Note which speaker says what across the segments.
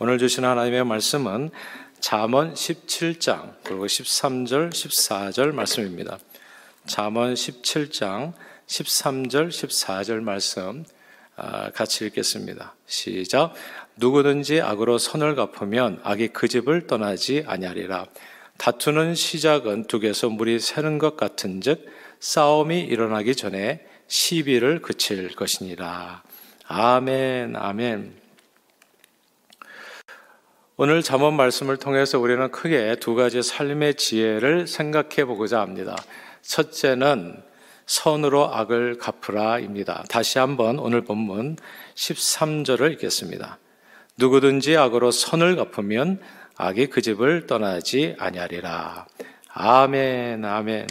Speaker 1: 오늘 주신 하나님의 말씀은 잠언 17장 그리고 13절, 14절 말씀입니다. 잠언 17장 13절, 14절 말씀 아, 같이 읽겠습니다. 시작. 누구든지 악으로 선을 갚으면 악이 그 집을 떠나지 아니하리라. 다투는 시작은 둑에서 물이 새는 것 같은즉 싸움이 일어나기 전에 시비를 그칠 것이니라. 아멘, 아멘. 오늘 잠언 말씀을 통해서 우리는 크게 두 가지 삶의 지혜를 생각해 보고자 합니다. 첫째는 선으로 악을 갚으라입니다. 다시 한번 오늘 본문 13절을 읽겠습니다. 누구든지 악으로 선을 갚으면 악이 그 집을 떠나지 아니하리라. 아멘, 아멘.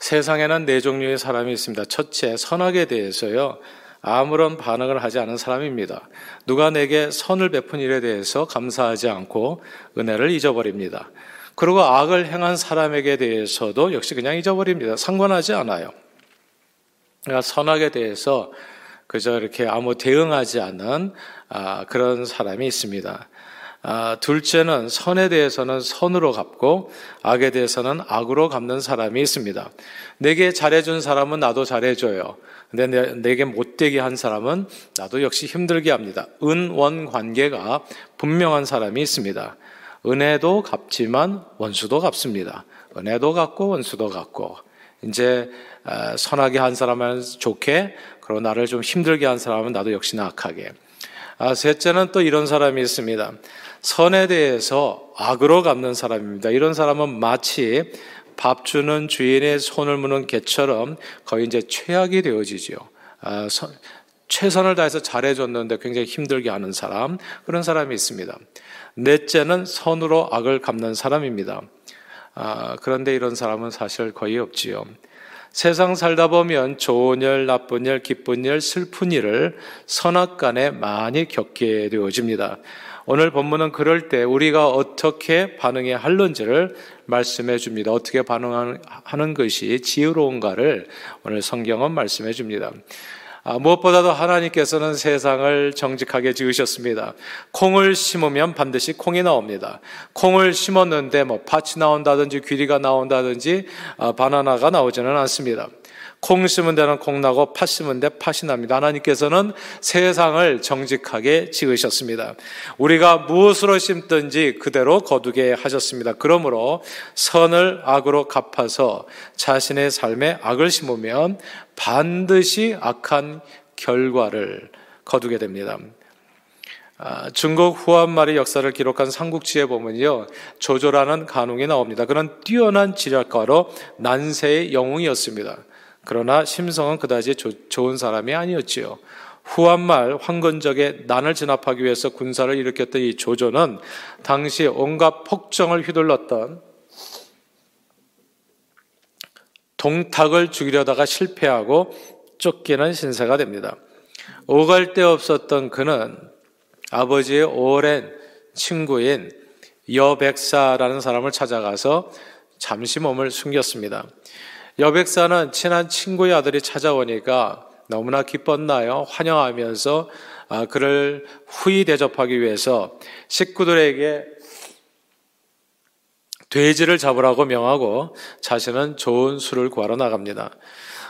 Speaker 1: 세상에는 네 종류의 사람이 있습니다. 첫째, 선악에 대해서요. 아무런 반응을 하지 않은 사람입니다. 누가 내게 선을 베푼 일에 대해서 감사하지 않고 은혜를 잊어버립니다. 그리고 악을 행한 사람에게 대해서도 역시 그냥 잊어버립니다. 상관하지 않아요. 그러니까 선악에 대해서 그저 이렇게 아무 대응하지 않는 아, 그런 사람이 있습니다. 아, 둘째는 선에 대해서는 선으로 갚고 악에 대해서는 악으로 갚는 사람이 있습니다. 내게 잘해준 사람은 나도 잘해줘요. 근데 내, 게 못되게 한 사람은 나도 역시 힘들게 합니다. 은원 관계가 분명한 사람이 있습니다. 은혜도 갚지만 원수도 갚습니다. 은혜도 갚고 원수도 갚고 이제 아, 선하게 한 사람은 좋게 그리고 나를 좀 힘들게 한 사람은 나도 역시나 악하게. 아, 셋째는 또 이런 사람이 있습니다. 선에 대해서 악으로 갚는 사람입니다. 이런 사람은 마치 밥 주는 주인의 손을 무는 개처럼 거의 이제 최악이 되어지죠. 아, 선, 최선을 다해서 잘해줬는데 굉장히 힘들게 하는 사람, 그런 사람이 있습니다. 넷째는 선으로 악을 갚는 사람입니다. 아, 그런데 이런 사람은 사실 거의 없지요. 세상 살다 보면 좋은 일, 나쁜 일, 기쁜 일, 슬픈 일을 선악 간에 많이 겪게 되어집니다. 오늘 본문은 그럴 때 우리가 어떻게 반응해야 할는지를 말씀해 줍니다. 어떻게 반응하는 것이 지혜로운가를 오늘 성경은 말씀해 줍니다. 아, 무엇보다도 하나님께서는 세상을 정직하게 지으셨습니다. 콩을 심으면 반드시 콩이 나옵니다. 콩을 심었는데 뭐 팥이 나온다든지 귀리가 나온다든지 아, 바나나가 나오지는 않습니다. 콩 심은 데는 콩 나고 팥 심은 데 팥이 납니다. 하나님께서는 세상을 정직하게 지으셨습니다. 우리가 무엇으로 심든지 그대로 거두게 하셨습니다. 그러므로 선을 악으로 갚아서 자신의 삶에 악을 심으면 반드시 악한 결과를 거두게 됩니다. 아, 중국 후한말의 역사를 기록한 삼국지에 보면요, 조조라는 간웅이 나옵니다. 그런 뛰어난 지략가로 난세의 영웅이었습니다. 그러나 심성은 그다지 조, 좋은 사람이 아니었지요. 후한말 황건적의 난을 진압하기 위해서 군사를 일으켰던 이 조조는 당시 온갖 폭정을 휘둘렀던 동탁을 죽이려다가 실패하고 쫓기는 신세가 됩니다. 오갈 데 없었던 그는 아버지의 오랜 친구인 여백사라는 사람을 찾아가서 잠시 몸을 숨겼습니다. 여백사는 친한 친구의 아들이 찾아오니까 너무나 기뻤나요? 환영하면서 아, 그를 후히 대접하기 위해서 식구들에게 돼지를 잡으라고 명하고 자신은 좋은 술을 구하러 나갑니다.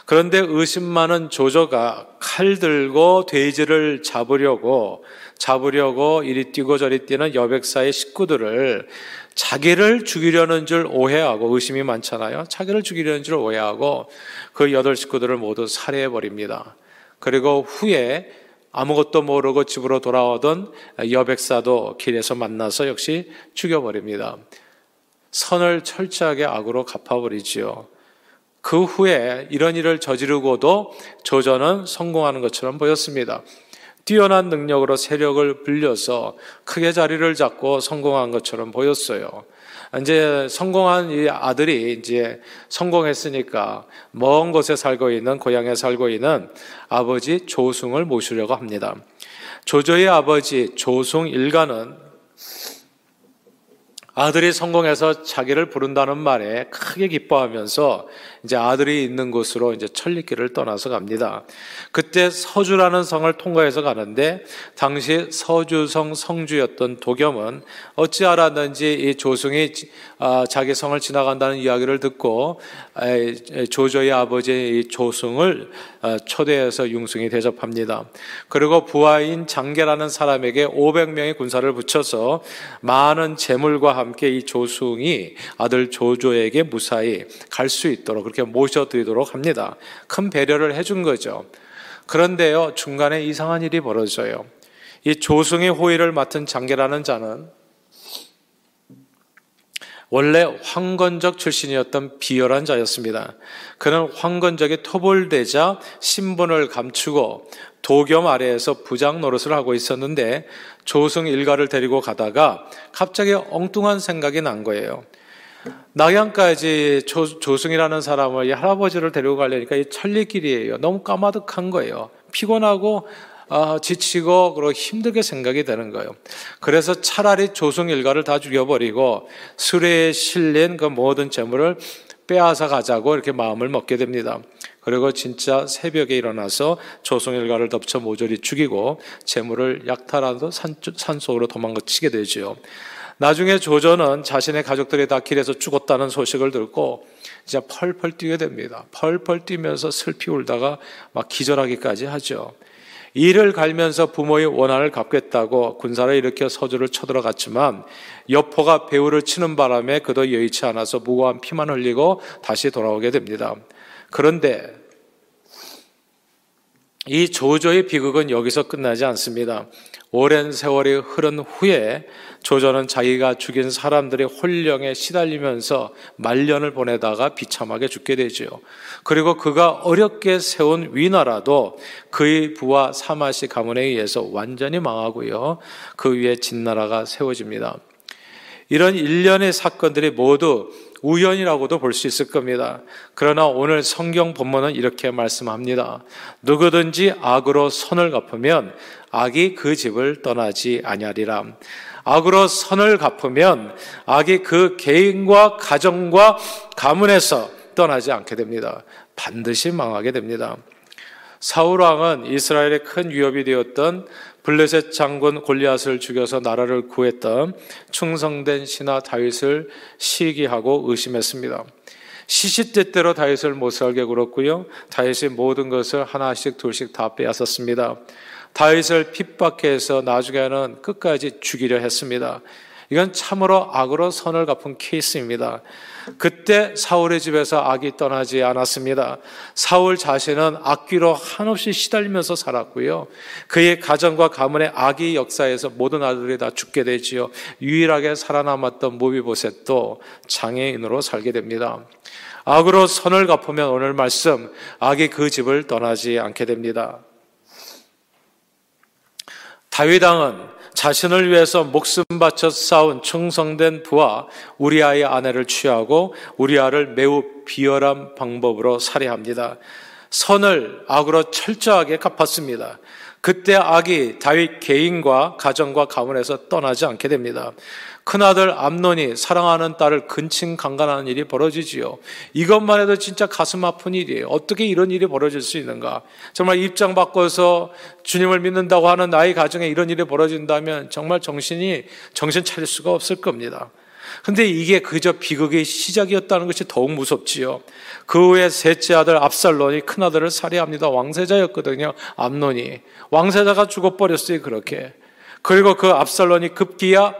Speaker 1: 그런데 의심 많은 조조가 칼 들고 돼지를 잡으려고 잡으려고 이리 뛰고 저리 뛰는 여백사의 식구들을 자기를 죽이려는 줄 오해하고 의심이 많잖아요. 자기를 죽이려는 줄 오해하고 그 여덟 식구들을 모두 살해해 버립니다. 그리고 후에 아무것도 모르고 집으로 돌아오던 여백사도 길에서 만나서 역시 죽여버립니다. 선을 철저하게 악으로 갚아버리지요. 그 후에 이런 일을 저지르고도 조전은 성공하는 것처럼 보였습니다. 뛰어난 능력으로 세력을 불려서 크게 자리를 잡고 성공한 것처럼 보였어요. 이제 성공한 이 아들이 이제 성공했으니까 먼 곳에 살고 있는 고향에 살고 있는 아버지 조승을 모시려고 합니다. 조조의 아버지 조승 일가는 아들이 성공해서 자기를 부른다는 말에 크게 기뻐하면서 이제 아들이 있는 곳으로 이제 천리길을 떠나서 갑니다. 그때 서주라는 성을 통과해서 가는데 당시 서주성 성주였던 도겸은 어찌 알았는지 이 조승이 아, 자기 성을 지나간다는 이야기를 듣고 조조의 아버지 조승을 아, 초대해서 융승이 대접합니다. 그리고 부하인 장계라는 사람에게 500명의 군사를 붙여서 많은 재물과 함께 이 조승이 아들 조조에게 무사히 갈 수 있도록 그렇게 모셔드리도록 합니다. 큰 배려를 해준 거죠. 그런데요, 중간에 이상한 일이 벌어져요. 이 조승의 호의를 맡은 장계라는 자는 원래 황건적 출신이었던 비열한 자였습니다. 그는 황건적의 토벌되자 신분을 감추고 도겸 아래에서 부장 노릇을 하고 있었는데 조승 일가를 데리고 가다가 갑자기 엉뚱한 생각이 난 거예요. 낙양까지 조, 조승이라는 사람을 이 할아버지를 데리고 가려니까 이 천리길이에요. 너무 까마득한 거예요. 피곤하고 아, 지치고 그리고 힘들게 생각이 되는 거예요. 그래서 차라리 조승 일가를 다 죽여버리고 수레에 실린 그 모든 재물을 빼앗아 가자고 이렇게 마음을 먹게 됩니다. 그리고 진짜 새벽에 일어나서 조승 일가를 덮쳐 모조리 죽이고 재물을 약탈하도 산, 산 속으로 도망치게 되죠. 나중에 조조는 자신의 가족들이 다 길에서 죽었다는 소식을 듣고 이제 펄펄 뛰게 됩니다. 펄펄 뛰면서 슬피 울다가 막 기절하기까지 하죠. 이를 갈면서 부모의 원한을 갚겠다고 군사를 일으켜 서주를 쳐들어갔지만 여포가 배우를 치는 바람에 그도 여의치 않아서 무고한 피만 흘리고 다시 돌아오게 됩니다. 그런데 이 조조의 비극은 여기서 끝나지 않습니다. 오랜 세월이 흐른 후에 조조는 자기가 죽인 사람들의 홀령에 시달리면서 말년을 보내다가 비참하게 죽게 되지요. 그리고 그가 어렵게 세운 위나라도 그의 부하 사마시 가문에 의해서 완전히 망하고요. 그 위에 진나라가 세워집니다. 이런 일련의 사건들이 모두 우연이라고도 볼 수 있을 겁니다. 그러나 오늘 성경 본문은 이렇게 말씀합니다. 누구든지 악으로 선을 갚으면 악이 그 집을 떠나지 아니하리라. 악으로 선을 갚으면 악이 그 개인과 가정과 가문에서 떠나지 않게 됩니다. 반드시 망하게 됩니다. 사울 왕은 이스라엘의 큰 위협이 되었던 블레셋 장군 골리앗을 죽여서 나라를 구했던 충성된 신하 다윗을 시기하고 의심했습니다. 시시때때로 다윗을 못 살게 굴었고요. 다윗이 모든 것을 하나씩 둘씩 다 빼앗았습니다. 다윗을 핍박해서 나중에는 끝까지 죽이려 했습니다. 이건 참으로 악으로 선을 갚은 케이스입니다. 그때 사울의 집에서 악이 떠나지 않았습니다. 사울 자신은 악귀로 한없이 시달리면서 살았고요. 그의 가정과 가문의 악의 역사에서 모든 아들이 다 죽게 되지요. 유일하게 살아남았던 모비보셋도 장애인으로 살게 됩니다. 악으로 선을 갚으면 오늘 말씀 악이 그 집을 떠나지 않게 됩니다. 다윗 왕은 자신을 위해서 목숨 바쳐 싸운 충성된 부하 우리아의 아내를 취하고 우리아를 매우 비열한 방법으로 살해합니다. 선을 악으로 철저하게 갚았습니다. 그때 악이 다윗 개인과 가정과 가문에서 떠나지 않게 됩니다. 큰아들 암론이 사랑하는 딸을 근친 강간하는 일이 벌어지지요. 이것만 해도 진짜 가슴 아픈 일이에요. 어떻게 이런 일이 벌어질 수 있는가? 정말 입장 바꿔서 주님을 믿는다고 하는 나의 가정에 이런 일이 벌어진다면 정말 정신이 정신 차릴 수가 없을 겁니다. 근데 이게 그저 비극의 시작이었다는 것이 더욱 무섭지요. 그 후에 셋째 아들 압살론이 큰 아들을 살해합니다. 왕세자였거든요. 암론이. 왕세자가 죽어버렸어요. 그렇게. 그리고 그 압살론이 급기야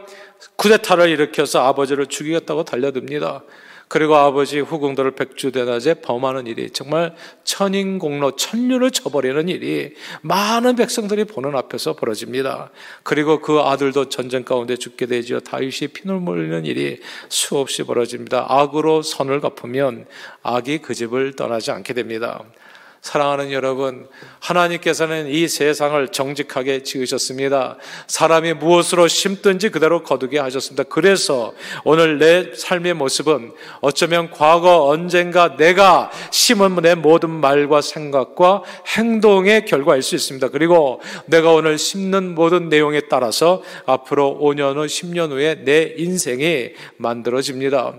Speaker 1: 쿠데타를 일으켜서 아버지를 죽이겠다고 달려듭니다. 그리고 아버지 후궁들을 백주대낮에 범하는 일이 정말 천인공로 천류를 쳐버리는 일이 많은 백성들이 보는 앞에서 벌어집니다. 그리고 그 아들도 전쟁 가운데 죽게 되지요. 다윗이 피눈물 흘리는 일이 수없이 벌어집니다. 악으로 선을 갚으면 악이 그 집을 떠나지 않게 됩니다. 사랑하는 여러분, 하나님께서는 이 세상을 정직하게 지으셨습니다. 사람이 무엇으로 심든지 그대로 거두게 하셨습니다. 그래서 오늘 내 삶의 모습은 어쩌면 과거 언젠가 내가 심은 내 모든 말과 생각과 행동의 결과일 수 있습니다. 그리고 내가 오늘 심는 모든 내용에 따라서 앞으로 5년 후, 10년 후에 내 인생이 만들어집니다.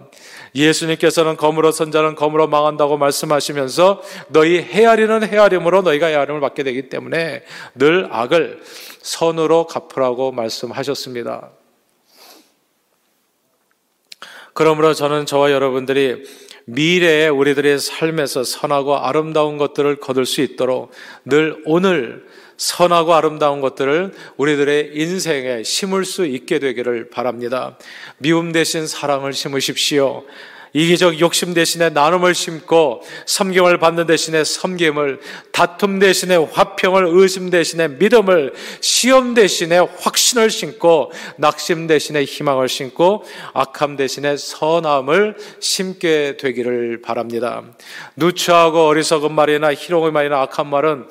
Speaker 1: 예수님께서는 검으로 선자는 검으로 망한다고 말씀하시면서 너희 헤아리는 헤아림으로 너희가 헤아림을 받게 되기 때문에 늘 악을 선으로 갚으라고 말씀하셨습니다. 그러므로 저는 저와 여러분들이 미래에 우리들의 삶에서 선하고 아름다운 것들을 거둘 수 있도록 늘 오늘 선하고 아름다운 것들을 우리들의 인생에 심을 수 있게 되기를 바랍니다. 미움 대신 사랑을 심으십시오. 이기적 욕심 대신에 나눔을 심고 섬김을 받는 대신에 섬김을 다툼 대신에 화평을 의심 대신에 믿음을 시험 대신에 확신을 심고 낙심 대신에 희망을 심고 악함 대신에 선함을 심게 되기를 바랍니다. 누추하고 어리석은 말이나 희롱의 말이나 악한 말은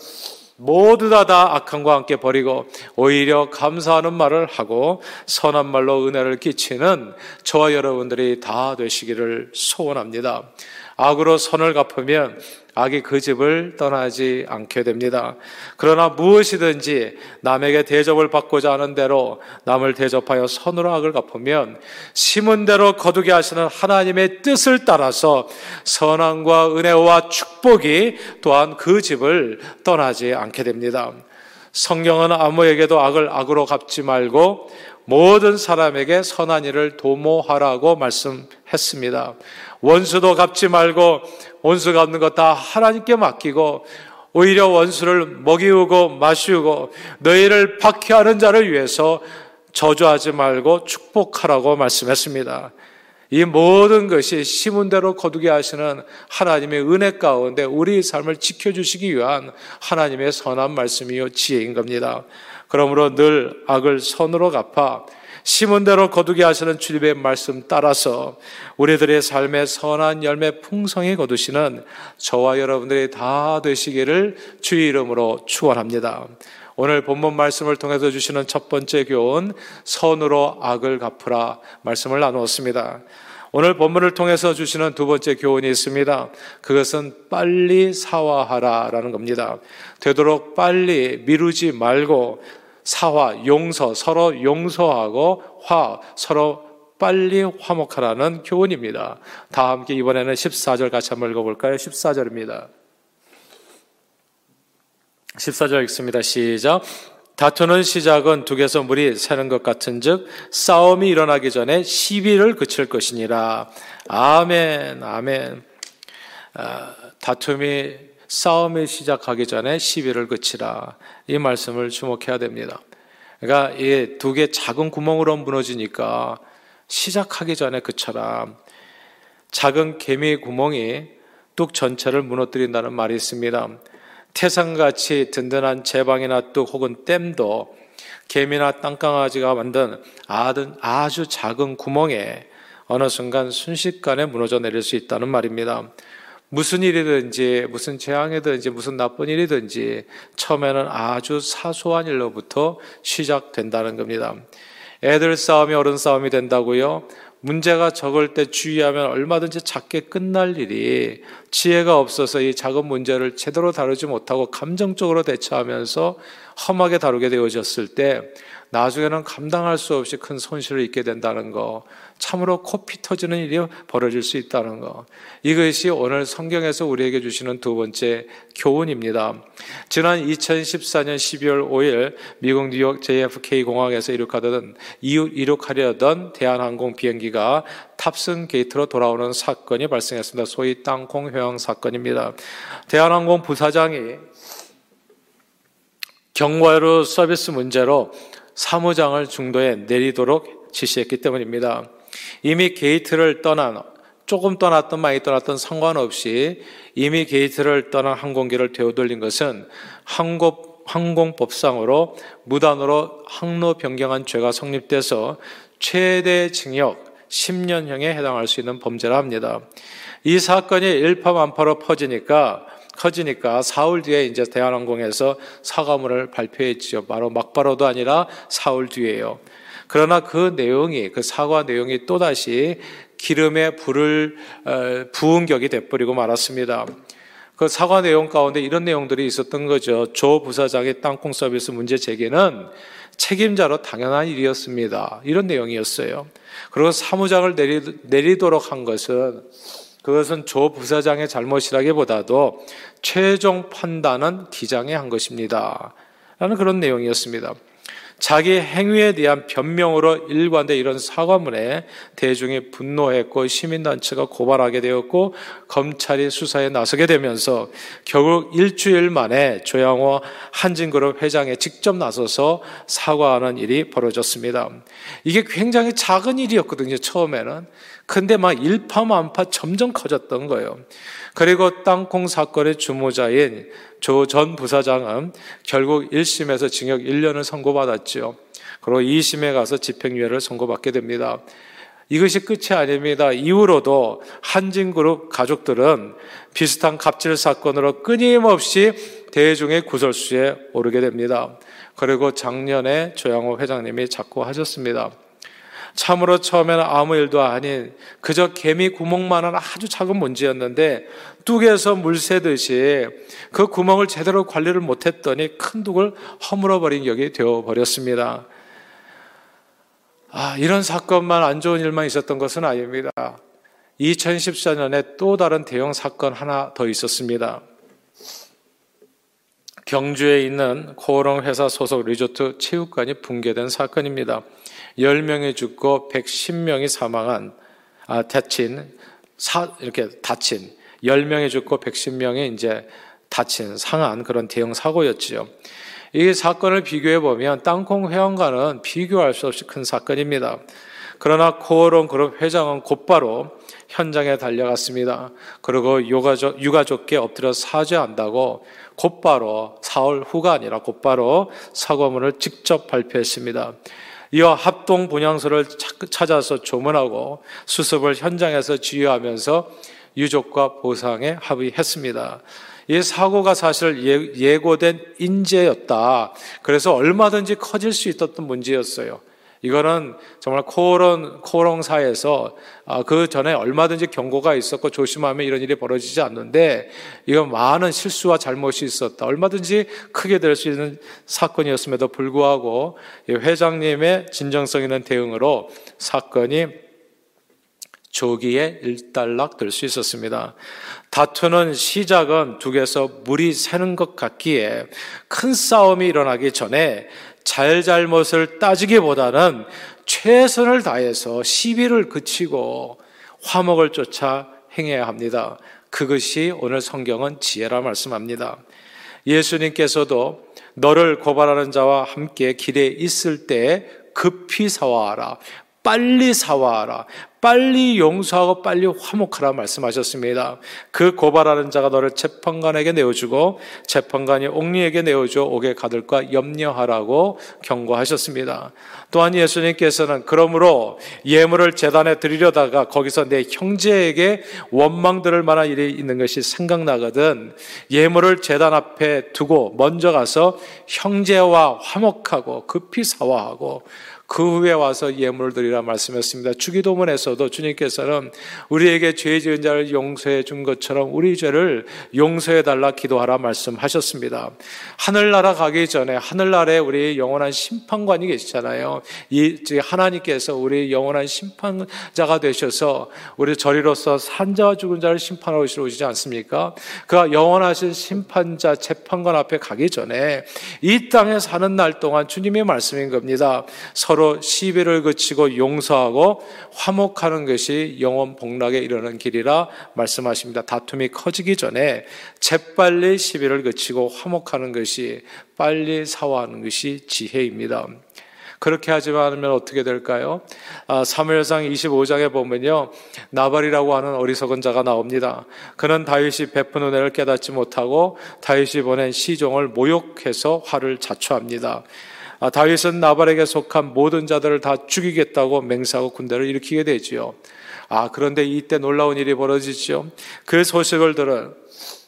Speaker 1: 모두 다, 다 악함과 함께 버리고 오히려 감사하는 말을 하고 선한 말로 은혜를 끼치는 저와 여러분들이 다 되시기를 소원합니다. 악으로 선을 갚으면 악이 그 집을 떠나지 않게 됩니다. 그러나 무엇이든지 남에게 대접을 받고자 하는 대로 남을 대접하여 선으로 악을 갚으면 심은 대로 거두게 하시는 하나님의 뜻을 따라서 선함과 은혜와 축복이 또한 그 집을 떠나지 않게 됩니다. 성경은 아무에게도 악을 악으로 갚지 말고 모든 사람에게 선한 일을 도모하라고 말씀했습니다. 원수도 갚지 말고 원수 갚는 것 다 하나님께 맡기고 오히려 원수를 먹이우고 마시우고 너희를 박해하는 자를 위해서 저주하지 말고 축복하라고 말씀했습니다. 이 모든 것이 심은 대로 거두게 하시는 하나님의 은혜 가운데 우리 삶을 지켜주시기 위한 하나님의 선한 말씀이요 지혜인 겁니다. 그러므로 늘 악을 선으로 갚아 심은 대로 거두게 하시는 주님의 말씀 따라서 우리들의 삶의 선한 열매 풍성히 거두시는 저와 여러분들이 다 되시기를 주의 이름으로 축원합니다. 오늘 본문 말씀을 통해서 주시는 첫 번째 교훈 선으로 악을 갚으라 말씀을 나누었습니다. 오늘 본문을 통해서 주시는 두 번째 교훈이 있습니다. 그것은 빨리 사화하라라는 겁니다. 되도록 빨리 미루지 말고 사화, 용서, 서로 용서하고 화, 서로 빨리 화목하라는 교훈입니다. 다 함께 이번에는 14절 같이 한번 읽어볼까요? 14절입니다. 14절 읽습니다. 시작. 다투는 시작은 둑에서 물이 새는 것 같은 즉 싸움이 일어나기 전에 시비를 그칠 것이니라. 아멘, 아멘. 아, 다툼이 싸움이 시작하기 전에 시비를 그치라. 이 말씀을 주목해야 됩니다. 그러니까 이 두 개 작은 구멍으로 무너지니까 시작하기 전에 그쳐라. 작은 개미 구멍이 뚝 전체를 무너뜨린다는 말이 있습니다. 태산같이 든든한 제방이나 뚝 혹은 댐도 개미나 땅강아지가 만든 아주 작은 구멍에 어느 순간 순식간에 무너져 내릴 수 있다는 말입니다. 무슨 일이든지 무슨 재앙이든지 무슨 나쁜 일이든지 처음에는 아주 사소한 일로부터 시작된다는 겁니다. 애들 싸움이 어른 싸움이 된다고요? 문제가 적을 때 주의하면 얼마든지 작게 끝날 일이 지혜가 없어서 이 작은 문제를 제대로 다루지 못하고 감정적으로 대처하면서 험하게 다루게 되어졌을 때 나중에는 감당할 수 없이 큰 손실을 입게 된다는 거, 참으로 코피 터지는 일이 벌어질 수 있다는 거. 이것이 오늘 성경에서 우리에게 주시는 두 번째 교훈입니다. 지난 2014년 12월 5일 미국 뉴욕 JFK 공항에서 이륙하던 이륙하려던 대한항공 비행기가 탑승 게이트로 돌아오는 사건이 발생했습니다. 소위 땅콩 회항 사건입니다. 대한항공 부사장이 견과류 서비스 문제로 사무장을 중도에 내리도록 지시했기 때문입니다. 이미 게이트를 떠난 조금 떠났던 많이 떠났던 상관없이 이미 게이트를 떠난 항공기를 되어돌린 것은 항공, 항공법상으로 무단으로 항로 변경한 죄가 성립돼서 최대 징역 10년형에 해당할 수 있는 범죄라 합니다. 이 사건이 일파만파로 퍼지니까 커지니까 사흘 뒤에 이제 대한항공에서 사과문을 발표했죠. 바로 막바로도 아니라 사흘 뒤에요. 그러나 그 내용이 그 사과 내용이 또다시 기름에 불을 어, 부은 격이 돼버리고 말았습니다. 그 사과 내용 가운데 이런 내용들이 있었던 거죠. 조 부사장의 땅콩 서비스 문제 제기는 책임자로 당연한 일이었습니다. 이런 내용이었어요. 그리고 사무장을 내리, 도록 한 것은 그것은 조 부사장의 잘못이라기보다도 최종 판단은 기장이 한 것입니다. 라는 그런 내용이었습니다. 자기 행위에 대한 변명으로 일관된 이런 사과문에 대중이 분노했고 시민단체가 고발하게 되었고 검찰이 수사에 나서게 되면서 결국 일주일 만에 조양호 한진그룹 회장에 직접 나서서 사과하는 일이 벌어졌습니다. 이게 굉장히 작은 일이었거든요, 처음에는. 근데 막 일파만파 점점 커졌던 거예요. 그리고 땅콩 사건의 주모자인 조 전 부사장은 결국 1심에서 징역 1년을 선고받았죠. 그리고 2심에 가서 집행유예를 선고받게 됩니다. 이것이 끝이 아닙니다. 이후로도 한진그룹 가족들은 비슷한 갑질 사건으로 끊임없이 대중의 구설수에 오르게 됩니다. 그리고 작년에 조양호 회장님이 자꾸 하셨습니다. 참으로 처음에는 아무 일도 아닌 그저 개미 구멍만한 아주 작은 문제였는데 뚝에서 물 새듯이 그 구멍을 제대로 관리를 못했더니 큰 뚝을 허물어버린 격이 되어버렸습니다. 아, 이런 사건만 안 좋은 일만 있었던 것은 아닙니다. 2014년에 또 다른 대형 사건 하나 더 있었습니다. 경주에 있는 코오롱 회사 소속 리조트 체육관이 붕괴된 사건입니다. 10명이 죽고 110명이 사망한, 아, 다친, 사, 이렇게 다친, 10명이 죽고 110명이 이제 다친, 상한 그런 대형 사고였지요. 이 사건을 비교해 보면 땅콩 회원과는 비교할 수 없이 큰 사건입니다. 그러나 코오롱 그룹 회장은 곧바로 현장에 달려갔습니다. 그리고 유가족, 유가족께 엎드려 사죄한다고 곧바로 사흘 후가 아니라 곧바로 사과문을 직접 발표했습니다. 이어 합동 분향소를 찾아서 조문하고 수습을 현장에서 지휘하면서 유족과 보상에 합의했습니다. 이 사고가 사실 예, 예고된 인재였다. 그래서 얼마든지 커질 수 있었던 문제였어요. 이거는 정말 코론, 코롱사에서 아, 그 전에 얼마든지 경고가 있었고 조심하면 이런 일이 벌어지지 않는데 이건 많은 실수와 잘못이 있었다. 얼마든지 크게 될 수 있는 사건이었음에도 불구하고 회장님의 진정성 있는 대응으로 사건이 조기에 일단락 될 수 있었습니다. 다투는 시작은 두개서 물이 새는 것 같기에 큰 싸움이 일어나기 전에 잘잘못을 따지기보다는 최선을 다해서 시비를 그치고 화목을 쫓아 행해야 합니다. 그것이 오늘 성경은 지혜라 말씀합니다. 예수님께서도 너를 고발하는 자와 함께 길에 있을 때 급히 사와하라. 빨리 사와하라. 빨리 용서하고 빨리 화목하라 말씀하셨습니다. 그 고발하는 자가 너를 재판관에게 내어주고 재판관이 옥리에게 내어줘 옥에 가둘까 염려하라고 경고하셨습니다. 또한 예수님께서는 그러므로 예물을 재단에 드리려다가 거기서 내 형제에게 원망 들을 만한 일이 있는 것이 생각나거든 예물을 재단 앞에 두고 먼저 가서 형제와 화목하고 급히 사화하고 그 후에 와서 예물을 드리라 말씀했습니다. 주기도문에서도 주님께서는 우리에게 죄 지은 자를 용서해 준 것처럼 우리 죄를 용서해 달라 기도하라 말씀하셨습니다. 하늘나라 가기 전에 하늘나라에 우리 영원한 심판관이 계시잖아요. 이 하나님께서 우리 영원한 심판자가 되셔서 우리 저리로서 산자와 죽은 자를 심판하시러 오시지 않습니까? 그가 영원하신 심판자 재판관 앞에 가기 전에 이 땅에 사는 날 동안 주님의 말씀인 겁니다. 서로 서로 시비를 그치고 용서하고 화목하는 것이 영원 복락에 이르는 길이라 말씀하십니다. 다툼이 커지기 전에 재빨리 시비를 그치고 화목하는 것이 빨리 사화하는 것이 지혜입니다. 그렇게 하지 않으면 어떻게 될까요? 아, 사무엘상 25장에 보면요. 나발이라고 하는 어리석은 자가 나옵니다. 그는 다윗이 베푼 은혜를 깨닫지 못하고 다윗이 보낸 시종을 모욕해서 화를 자초합니다. 아, 다윗은 나발에게 속한 모든 자들을 다 죽이겠다고 맹세하고 군대를 일으키게 되지요. 아, 그런데 이때 놀라운 일이 벌어지죠. 그 소식을 들은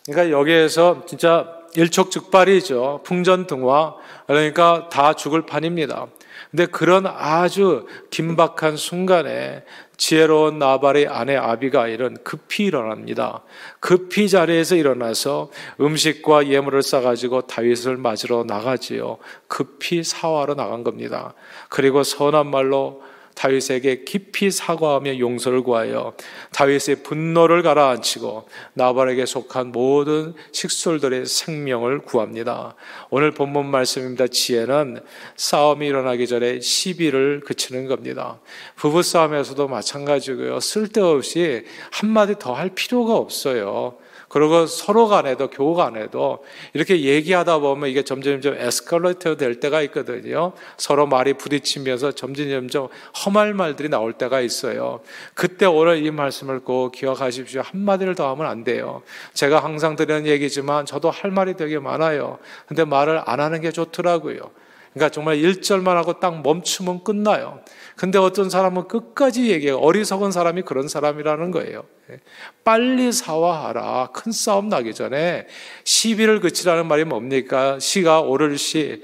Speaker 1: 그러니까 여기에서 진짜 일촉즉발이죠. 풍전등화. 그러니까 다 죽을 판입니다. 근데 그런 아주 긴박한 순간에 지혜로운 나발의 아내 아비가일은 급히 일어납니다. 급히 자리에서 일어나서 음식과 예물을 싸가지고 다윗을 맞으러 나가지요. 급히 사화로 나간 겁니다. 그리고 선한 말로 다윗에게 깊이 사과하며 용서를 구하여 다윗의 분노를 가라앉히고 나발에게 속한 모든 식솔들의 생명을 구합니다. 오늘 본문 말씀입니다. 지혜는 싸움이 일어나기 전에 시비를 그치는 겁니다. 부부 싸움에서도 마찬가지고요. 쓸데없이 한마디 더 할 필요가 없어요. 그리고 서로 간에도 교우 간에도 이렇게 얘기하다 보면 이게 점점 점 에스컬레이터 될 때가 있거든요. 서로 말이 부딪히면서 점점 점점 험할 말들이 나올 때가 있어요. 그때 오늘 이 말씀을 꼭 기억하십시오. 한마디를 더 하면 안 돼요. 제가 항상 드리는 얘기지만 저도 할 말이 되게 많아요. 근데 말을 안 하는 게 좋더라고요. 그러니까 정말 1절만 하고 딱 멈추면 끝나요. 근데 어떤 사람은 끝까지 얘기해요. 어리석은 사람이 그런 사람이라는 거예요. 예. 빨리 사화하라. 큰 싸움 나기 전에 시비를 그치라는 말이 뭡니까? 시가 오를 시,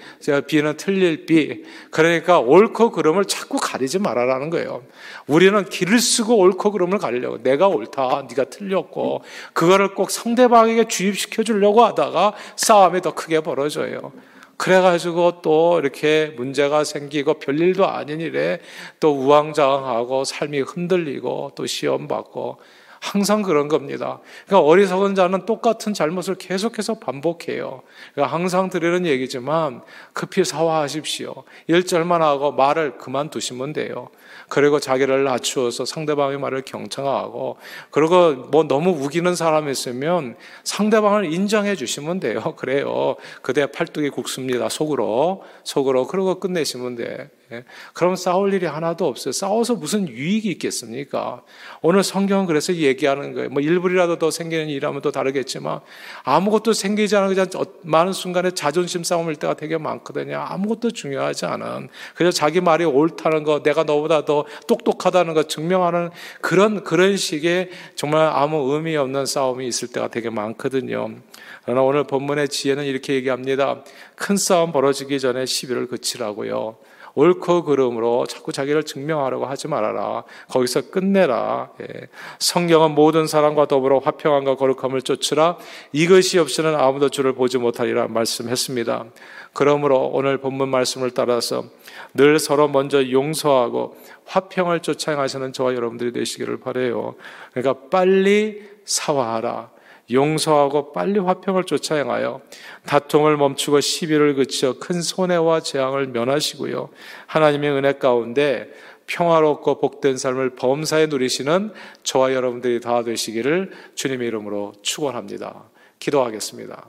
Speaker 1: 비는 틀릴 비. 그러니까 옳고 그름을 자꾸 가리지 말아라는 거예요. 우리는 길을 쓰고 옳고 그름을 가리려고. 내가 옳다. 네가 틀렸고. 그거를 꼭 상대방에게 주입시켜 주려고 하다가 싸움이 더 크게 벌어져요. 그래가지고 또 이렇게 문제가 생기고 별일도 아닌 일에 또 우왕좌왕하고 삶이 흔들리고 또 시험 받고 항상 그런 겁니다. 그러니까 어리석은 자는 똑같은 잘못을 계속해서 반복해요. 그러니까 항상 드리는 얘기지만 급히 사화하십시오. 일절만 하고 말을 그만두시면 돼요. 그리고 자기를 낮추어서 상대방의 말을 경청하고 그리고 뭐 너무 우기는 사람이 있으면 상대방을 인정해 주시면 돼요. 그래요. 그대 팔뚝이 굵습니다. 속으로 속으로 그러고 끝내시면 돼. 예. 그럼 싸울 일이 하나도 없어요. 싸워서 무슨 유익이 있겠습니까? 오늘 성경은 그래서 얘기하는 거예요. 뭐 일불이라도 더 생기는 일하면 또 다르겠지만 아무것도 생기지 않은 그냥 많은 순간에 자존심 싸움일 때가 되게 많거든요. 아무것도 중요하지 않은 그냥 자기 말이 옳다는 거, 내가 너보다 더 똑똑하다는 거 증명하는 그런 그런 식의 정말 아무 의미 없는 싸움이 있을 때가 되게 많거든요. 그러나 오늘 본문의 지혜는 이렇게 얘기합니다. 큰 싸움 벌어지기 전에 시비를 그치라고요. 옳고 그름으로 자꾸 자기를 증명하려고 하지 말아라. 거기서 끝내라. 예. 성경은 모든 사람과 더불어 화평함과 거룩함을 쫓으라. 이것이 없이는 아무도 주를 보지 못하리라 말씀했습니다. 그러므로 오늘 본문 말씀을 따라서 늘 서로 먼저 용서하고 화평을 쫓아 행하시는 저와 여러분들이 되시기를 바래요. 그러니까 빨리 사화하라. 용서하고 빨리 화평을 쫓아 행하여 다툼을 멈추고 시비를 그쳐 큰 손해와 재앙을 면하시고요. 하나님의 은혜 가운데 평화롭고 복된 삶을 범사에 누리시는 저와 여러분들이 다 되시기를 주님의 이름으로 축원합니다. 기도하겠습니다.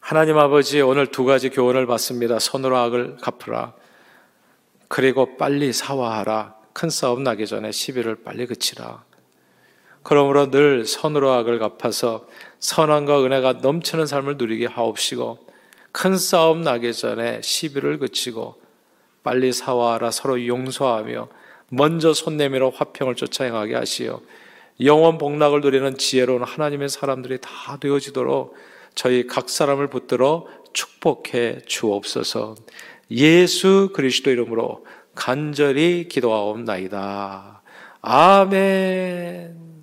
Speaker 1: 하나님 아버지 오늘 두 가지 교훈을 받습니다. 선으로 악을 갚으라. 그리고 빨리 사화하라. 큰 싸움 나기 전에 시비를 빨리 그치라. 그러므로 늘 선으로 악을 갚아서 선함과 은혜가 넘치는 삶을 누리게 하옵시고 큰 싸움 나기 전에 시비를 그치고 빨리 사와라 서로 용서하며 먼저 손 내밀어 화평을 쫓아 행하게 하시어 영원 복락을 누리는 지혜로운 하나님의 사람들이 다 되어지도록 저희 각 사람을 붙들어 축복해 주옵소서 예수 그리스도 이름으로 간절히 기도하옵나이다. 아멘.